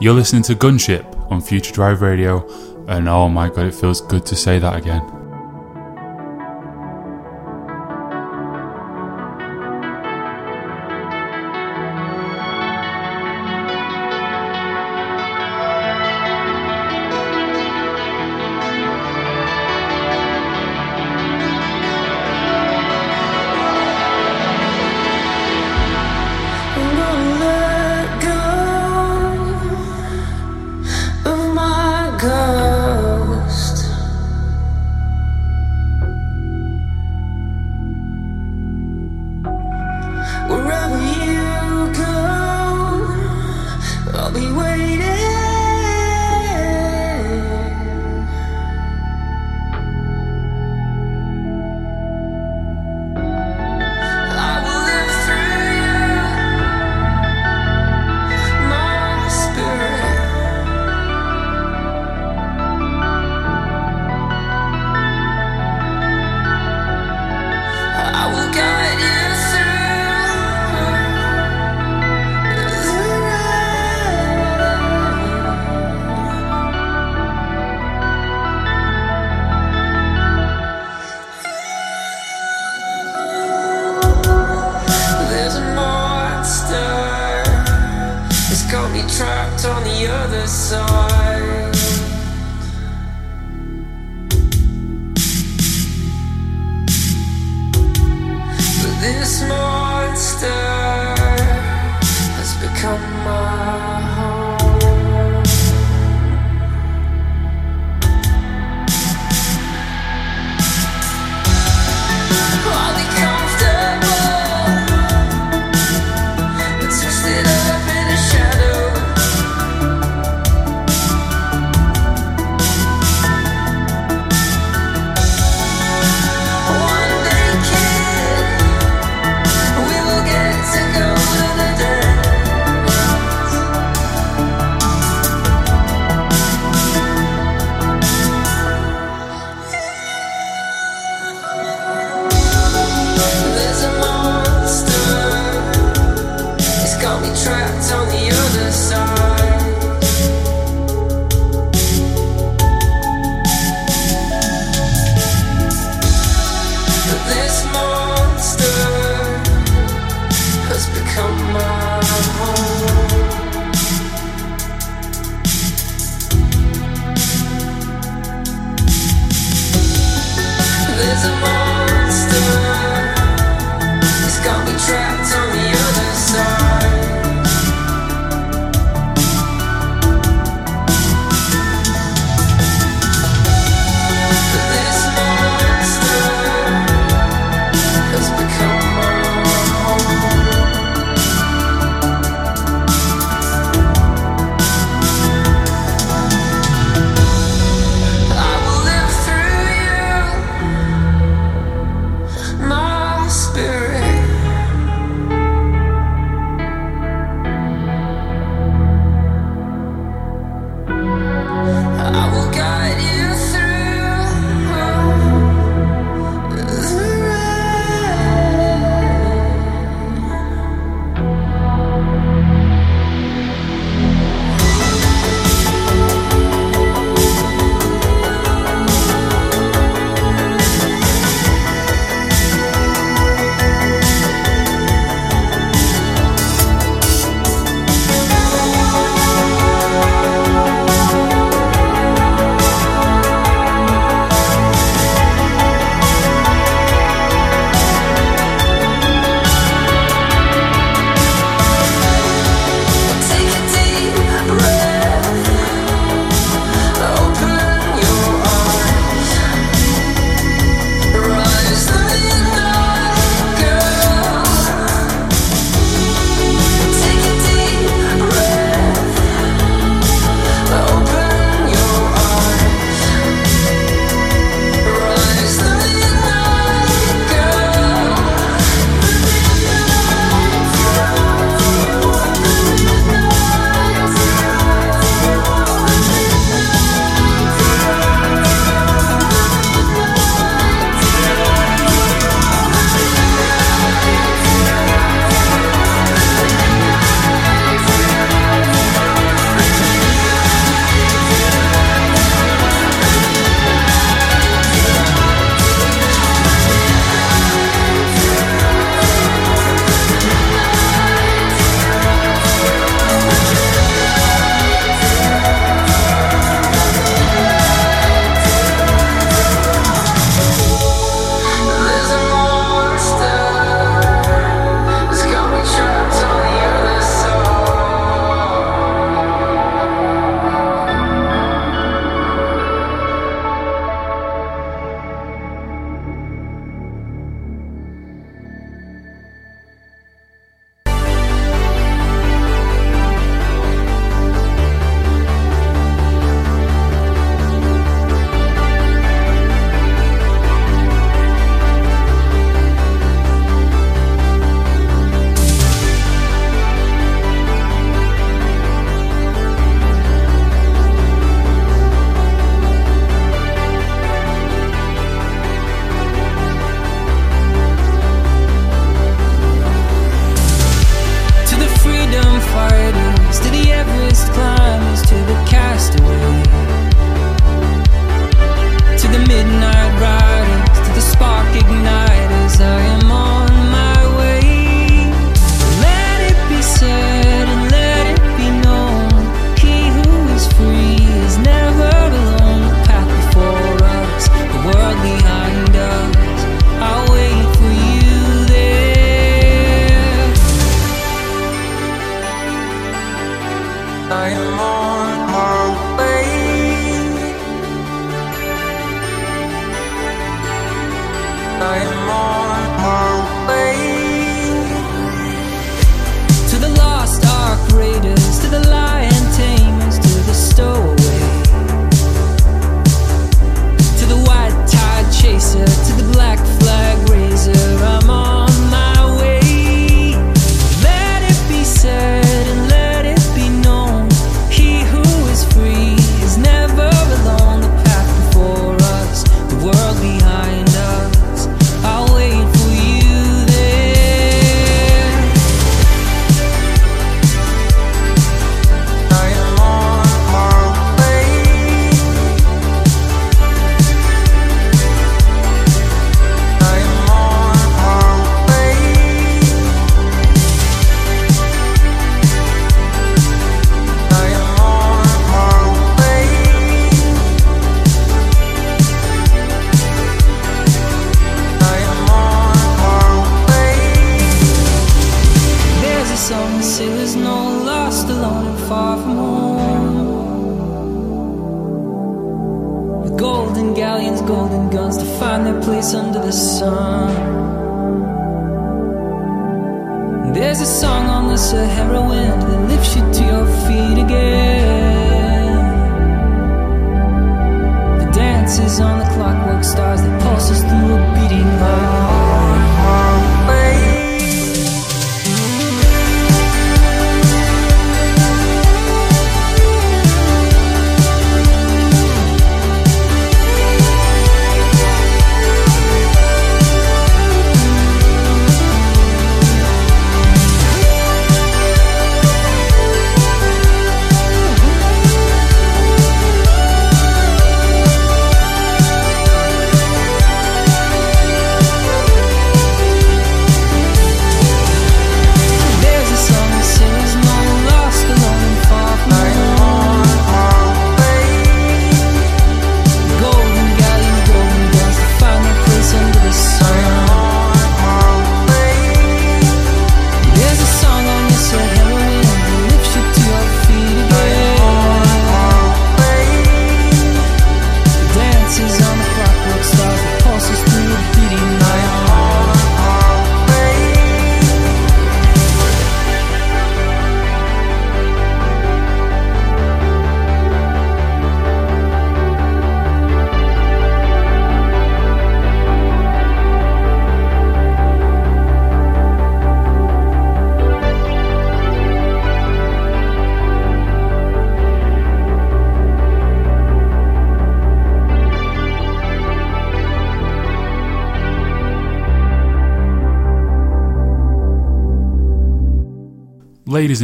You're listening to Gunship on Future Drive Radio, and oh my god, it feels good to say that again.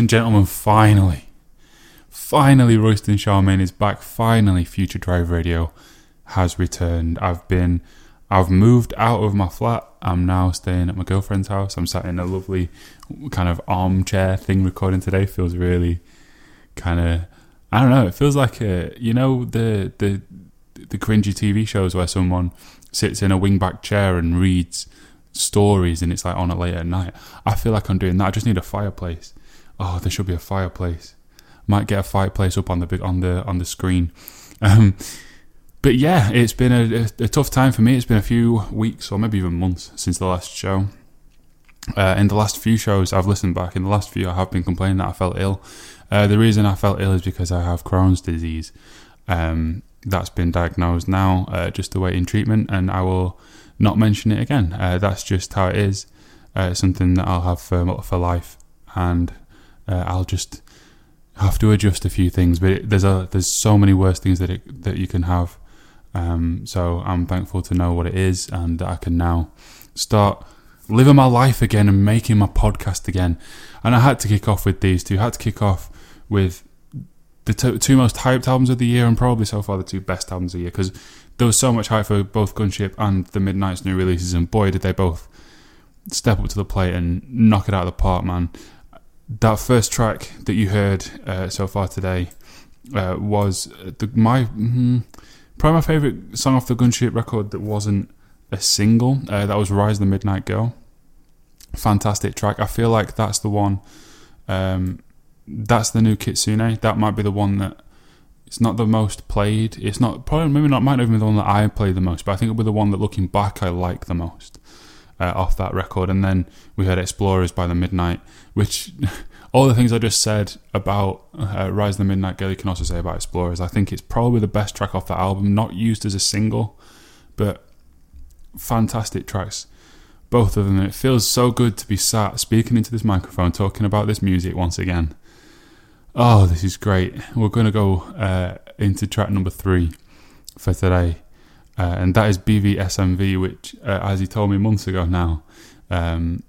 And gentlemen, finally, finally, Royston Charmaine is back. Finally, Future Drive Radio has returned. I've been, I've moved out of my flat. I'm now staying at my girlfriend's house. I'm sat in a lovely kind of armchair thing recording today. Feels really kind of, I don't know. It feels like a, you know, the the the cringy TV shows where someone sits in a wingback chair and reads stories and it's like on it late at night. I feel like I'm doing that. I just need a fireplace. Oh, there should be a fireplace. Might get a fireplace up on the big on the on the screen. Um, but yeah, it's been a, a, a tough time for me. It's been a few weeks or maybe even months since the last show. Uh, in the last few shows I've listened back, in the last few I have been complaining that I felt ill. Uh, the reason I felt ill is because I have Crohn's disease. Um, that's been diagnosed now, uh, just awaiting treatment, and I will not mention it again. Uh, that's just how it is. Uh, something that I'll have for, for life, and uh, I'll just have to adjust a few things. But it, there's a there's so many worse things that it, that you can have. Um, so I'm thankful to know what it is, and that I can now start living my life again and making my podcast again. And I had to kick off with these two. I had to kick off with the t- two most hyped albums of the year, and probably so far the two best albums of the year, because there was so much hype for both Gunship and the Midnight's new releases, and boy, did they both step up to the plate and knock it out of the park, man. That first track that you heard uh, so far today uh, was the, my mm, probably my favorite song off the Gunship record that wasn't a single. Uh, that was "Rise the Midnight Girl." Fantastic track. I feel like that's the one um, that's the new Kitsune. That might be the one that it's not the most played. It's not probably maybe not might not even be the one that I play the most, but I think it'll be the one that looking back I like the most uh, off that record. And then we heard Explorers by the Midnight, which all the things I just said about uh, Rise of the Midnight Girl, you can also say about Explorers. I think it's probably the best track off that album, not used as a single, but fantastic tracks. Both of them. And it feels so good to be sat speaking into this microphone, talking about this music once again. Oh, this is great. We're going to go uh, into track number three for today. Uh, and that is BVSMV, which, uh, as he told me months ago now, um,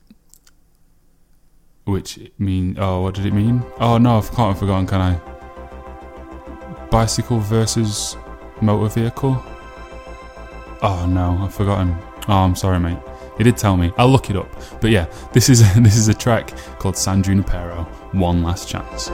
which mean oh, what did it mean? Oh no, I've can't have forgotten. Can I? Bicycle versus motor vehicle. Oh no, I've forgotten. Oh, I'm sorry, mate. He did tell me. I'll look it up. But yeah, this is this is a track called San Junipero. One last chance.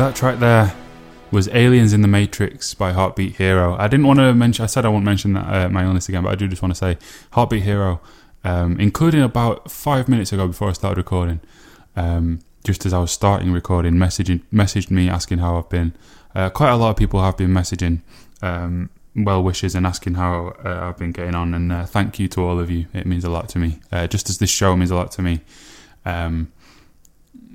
That track there was Aliens in the Matrix by Heartbeat Hero. I didn't want to mention, I said I won't mention that, uh, my illness again, but I do just want to say Heartbeat Hero, um, including about five minutes ago before I started recording, um, just as I was starting recording, messaging, messaged me asking how I've been. Uh, quite a lot of people have been messaging um, well wishes and asking how uh, I've been getting on, and uh, thank you to all of you. It means a lot to me, uh, just as this show means a lot to me. Um,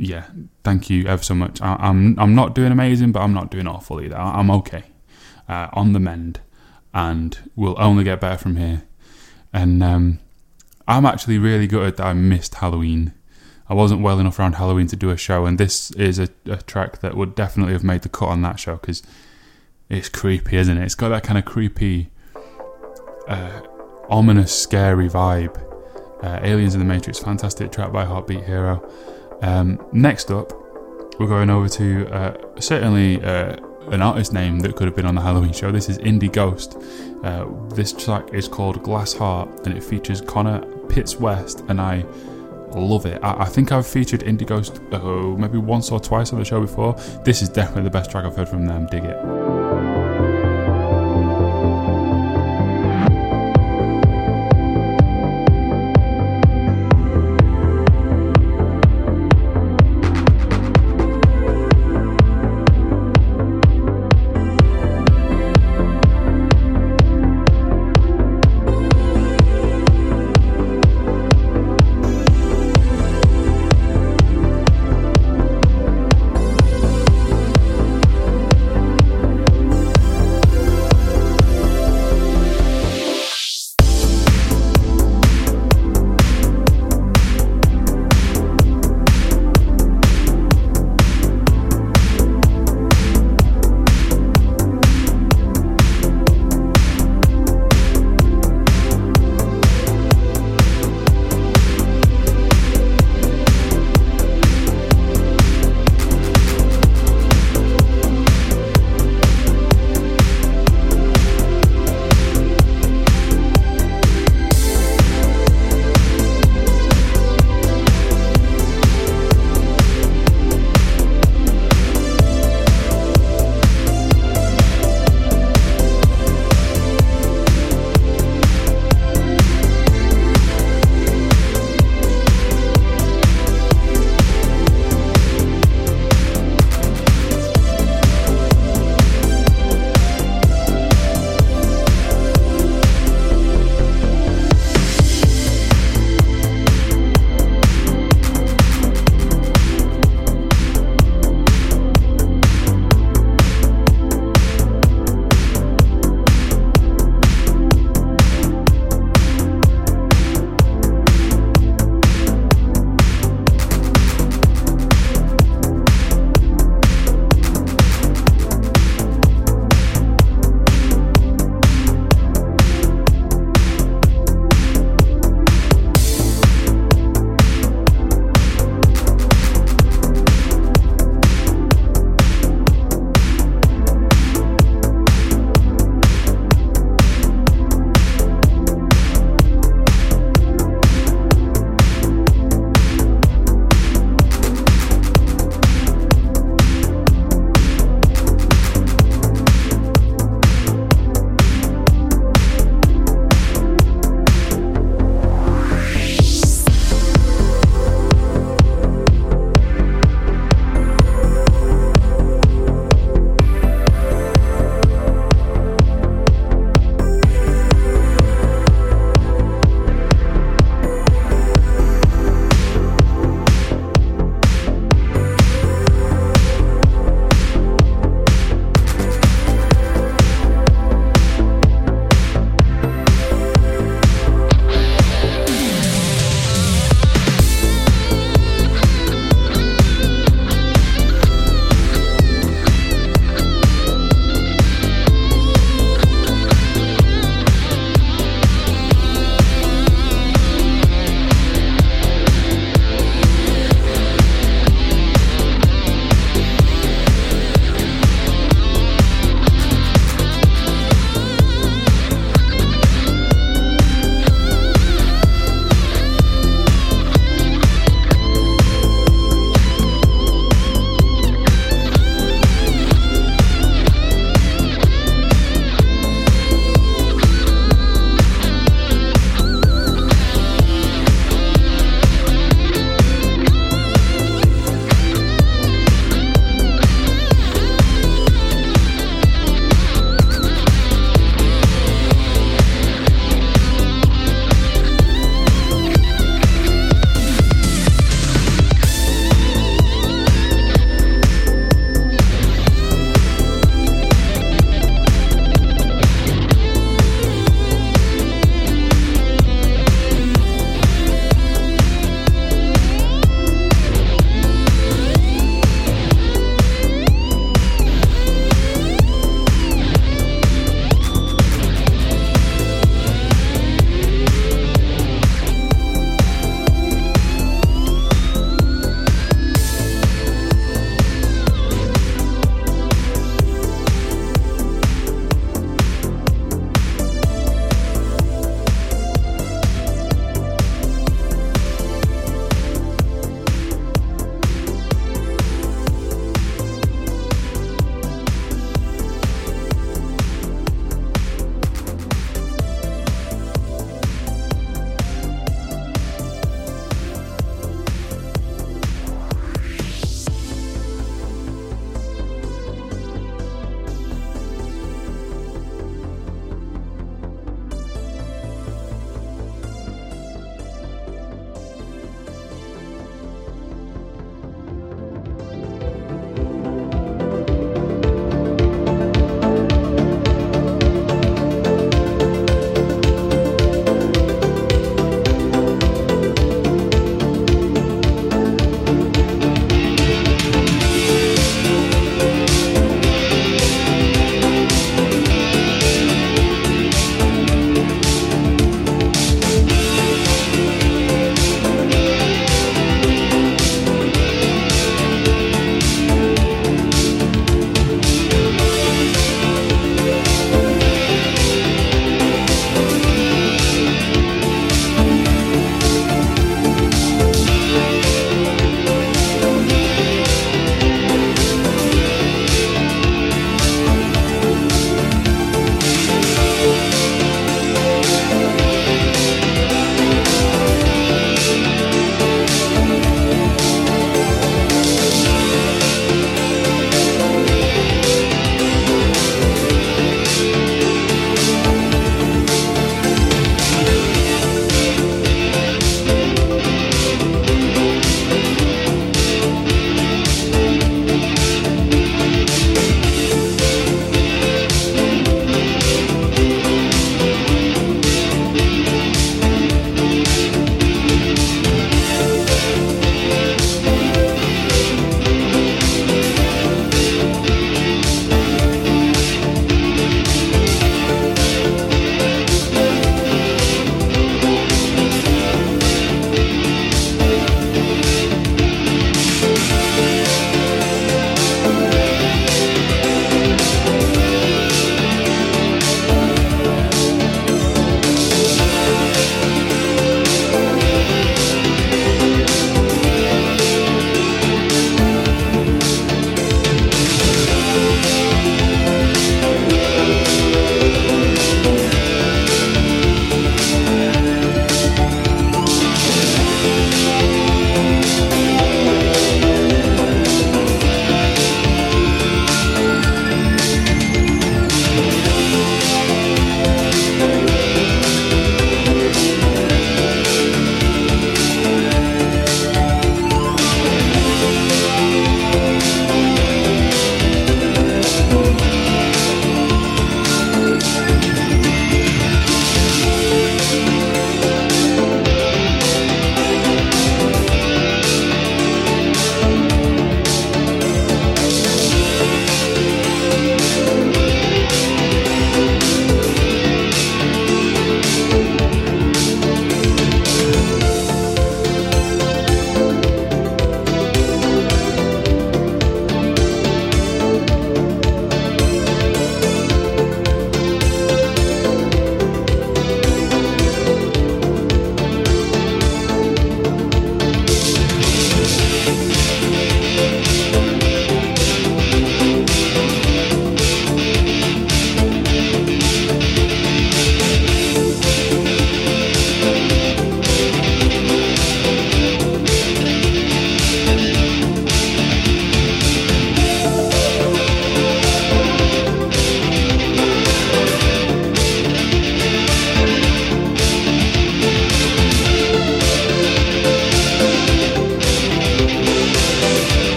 yeah, thank you ever so much. I, I'm I'm not doing amazing, but I'm not doing awful either. I, I'm okay, uh, on the mend, and we'll only get better from here. And um, I'm actually really gutted that I missed Halloween. I wasn't well enough around Halloween to do a show, and this is a, a track that would definitely have made the cut on that show because it's creepy, isn't it? It's got that kind of creepy, uh, ominous, scary vibe. Uh, Aliens in the Matrix, fantastic track by Heartbeat Hero. Um, next up, we're going over to uh, certainly uh, an artist name that could have been on the Halloween show. This is Indie Ghost. Uh, this track is called Glass Heart and it features Connor Pitts West, and I love it. I, I think I've featured Indie Ghost uh, maybe once or twice on the show before. This is definitely the best track I've heard from them. Dig it.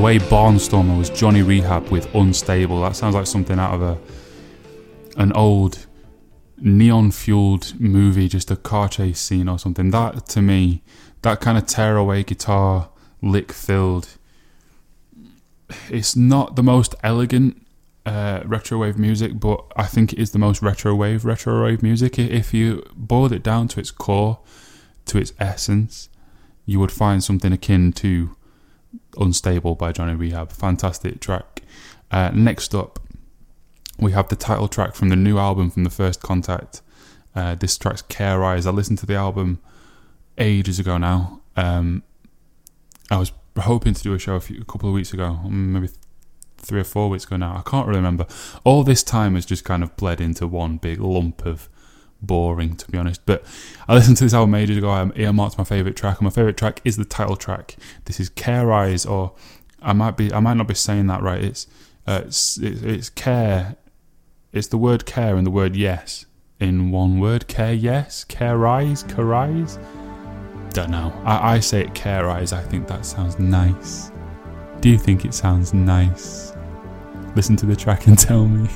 Tearaway barnstormer was Johnny Rehab with Unstable. That sounds like something out of a an old neon fueled movie, just a car chase scene or something. That to me, that kind of tear away guitar lick filled. It's not the most elegant uh, retro wave music, but I think it is the most retro wave retro wave music. If you boiled it down to its core, to its essence, you would find something akin to Unstable by Johnny Rehab. Fantastic track. Uh, next up, we have the title track from the new album from the First Contact. Uh, this track's Care Eyes. I listened to the album ages ago now. Um, I was hoping to do a show a, few, a couple of weeks ago, maybe th- three or four weeks ago now. I can't really remember. All this time has just kind of bled into one big lump of boring, to be honest. But I listened to this album ages ago. I earmarked my favorite track, and my favorite track is the title track. This is Care Eyes, or I might be, I might not be saying that right. It's, uh, it's, it's, it's care. It's the word care and the word yes in one word. Care yes, care eyes, care eyes. Don't know. I, I say it care eyes. I think that sounds nice. Do you think it sounds nice? Listen to the track and tell me.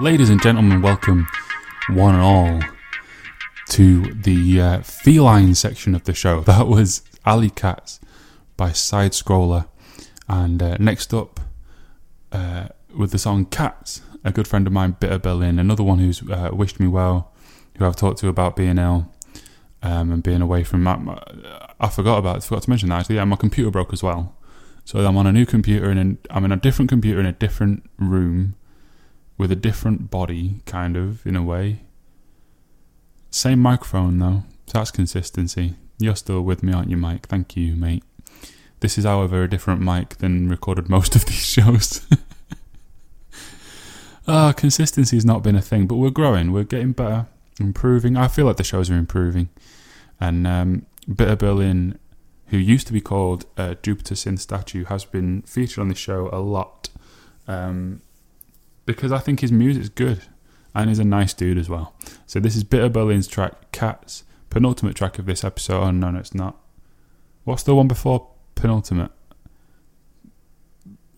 Ladies and gentlemen, welcome one and all to the uh, feline section of the show. That was Alley Cats by Side Scroller. And uh, next up, uh, with the song Cats, a good friend of mine, Bitter Berlin, another one who's uh, wished me well, who I've talked to about being ill um, and being away from my, my- I forgot about it, forgot to mention that actually. Yeah, my computer broke as well. So I'm on a new computer and I'm in a different computer in a different room with a different body, kind of, in a way. Same microphone though, so that's consistency. You're still with me, aren't you, Mike? Thank you, mate. This is, however, a different mic than recorded most of these shows. Ah, consistency has not been a thing, but we're growing. We're getting better, improving. I feel like the shows are improving. And um, Bitter Berlin, who used to be called uh, Jupiter Sin Statue, has been featured on the show a lot um, because I think his music's good and he's a nice dude as well. So this is Bitter Berlin's track Cats, penultimate track of this episode. Oh no, no, it's not. What's the one before penultimate?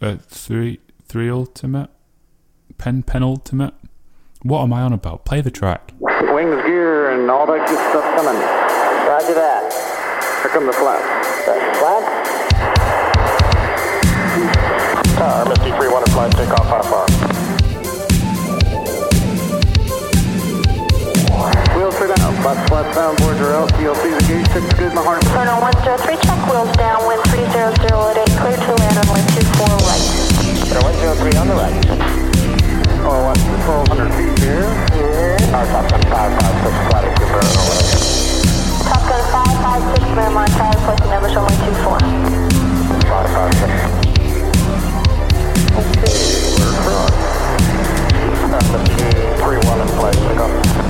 Uh, three, three ultimate, pen penultimate. What am I on about? Play the track. Wings, gear, and all that good stuff coming. Roger that. Here come the flaps. Flat? Tower, Misty 3-1 flight, take off high far. Wheels are down. Flaps, flat soundboards are out. CLC, the gauge six good, my harness. Chrono 103, check wheels down, wind 300 at 8, clear to land on wind 24 right. Chrono 103 on the right. Oh, what? 1,200 feet here. Our top gun 556 flight Cooper over. Top Gun 556, Miramar Tower, requesting numbers runway 24. 556. Okay, we're across. Uh, Misty 3-1 in flight, take off.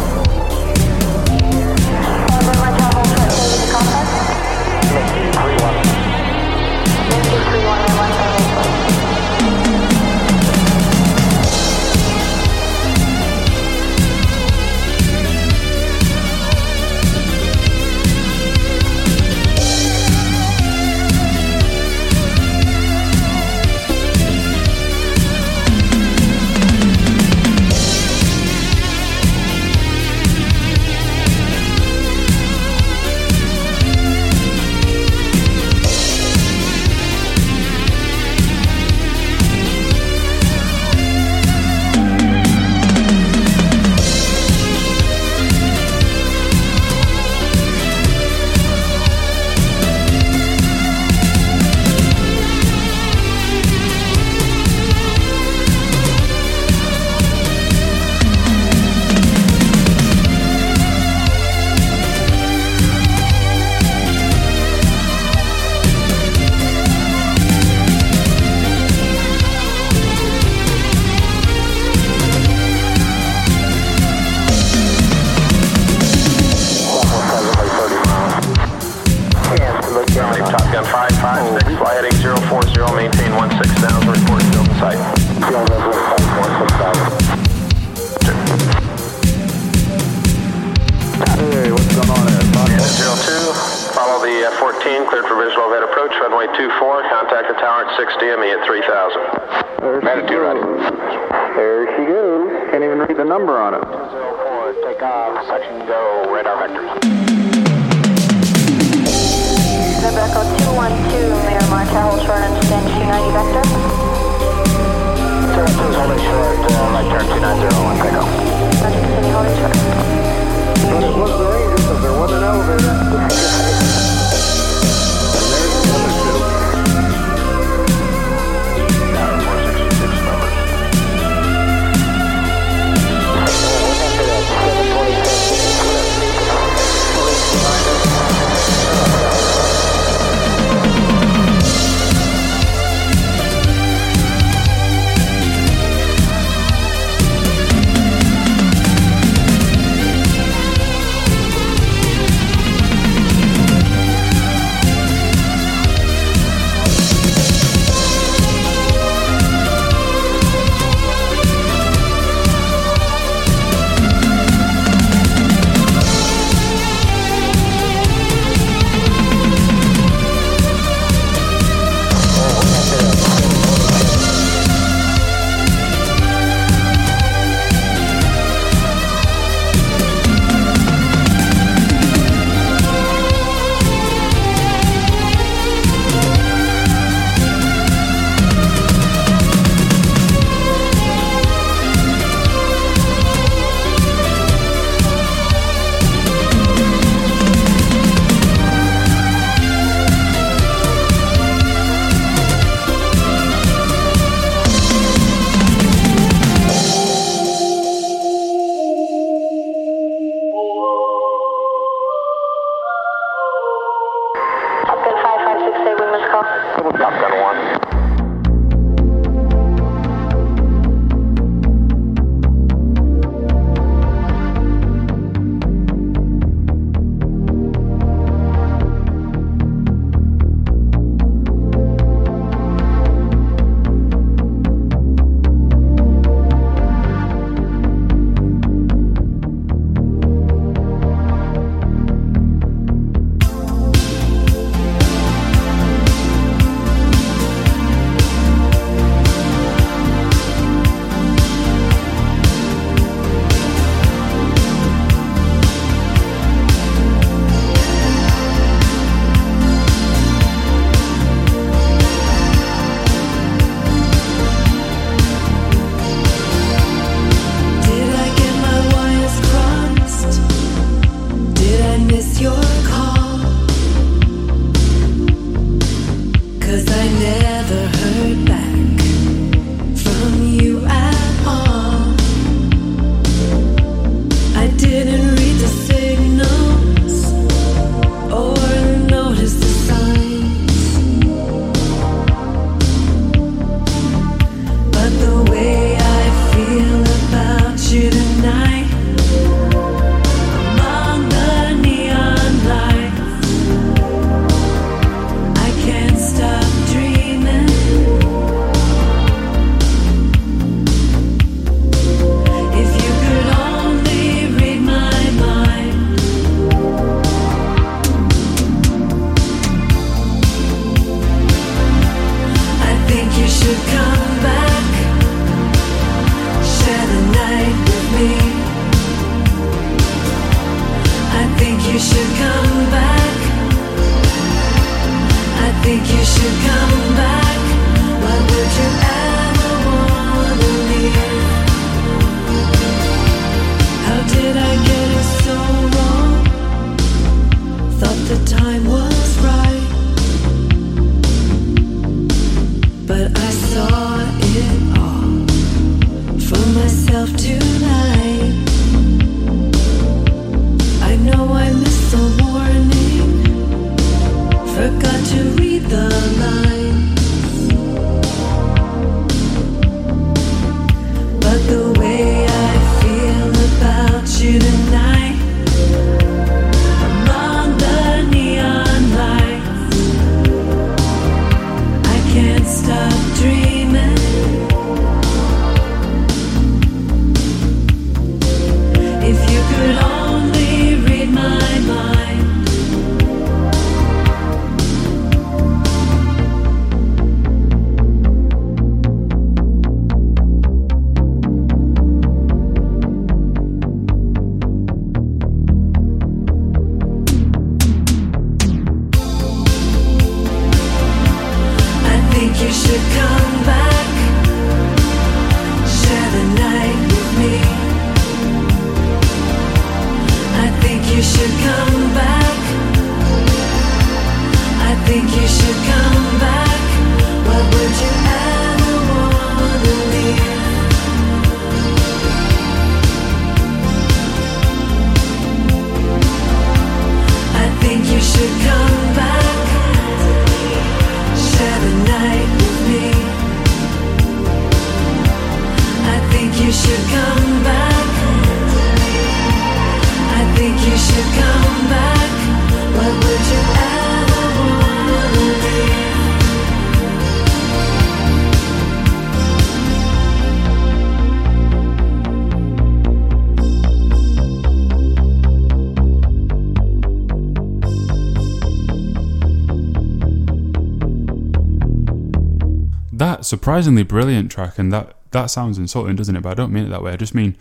surprisingly brilliant track, and that that sounds insulting, doesn't it? But I don't mean it that way. I just mean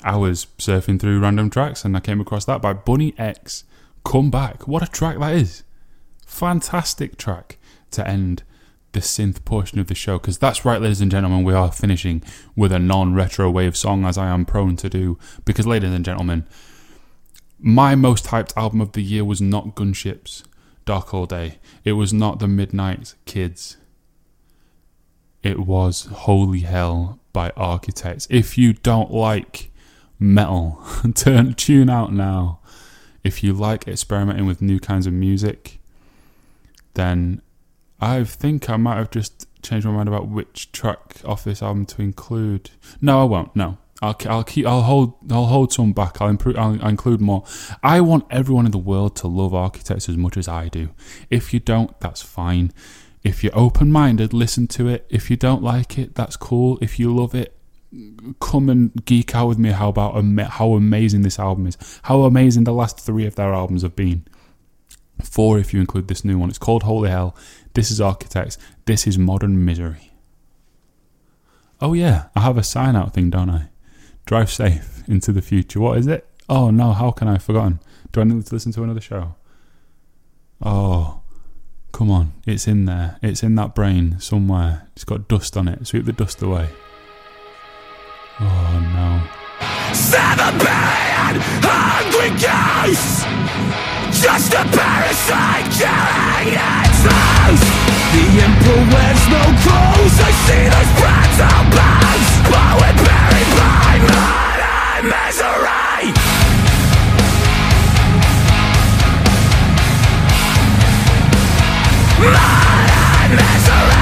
I was surfing through random tracks, and I came across that by Bunny X. Come back! What a track that is! Fantastic track to end the synth portion of the show because that's right, ladies and gentlemen, we are finishing with a non retro wave song as I am prone to do. Because, ladies and gentlemen, my most hyped album of the year was not Gunships Dark All Day, it was not The Midnight Kids, it was Holy Hell by Architects. If you don't like metal, turn tune out now. If you like experimenting with new kinds of music, then I think I might have just changed my mind about which track off this album to include. No, I won't. No, I'll, I'll keep. I'll hold. I'll hold some back. I'll improve. I'll, I'll, include more. I want everyone in the world to love architects as much as I do. If you don't, that's fine. If you're open minded, listen to it. If you don't like it, that's cool. If you love it, come and geek out with me how about how amazing this album is. How amazing the last three of their albums have been. Four, if you include this new one. It's called Holy Hell. This is Architects. This is Modern Misery. Oh yeah, I have a sign out thing, don't I? Drive safe into the future. What is it? Oh no, how can I have forgotten? Do I need to listen to another show? Oh, come on. It's in there. It's in that brain somewhere. It's got dust on it. Sweep the dust away. Oh no. Seven billion hungry ghosts Just a parasite killing its host The emperor wears no clothes I see those brats on bones But we're buried by mud and misery And misery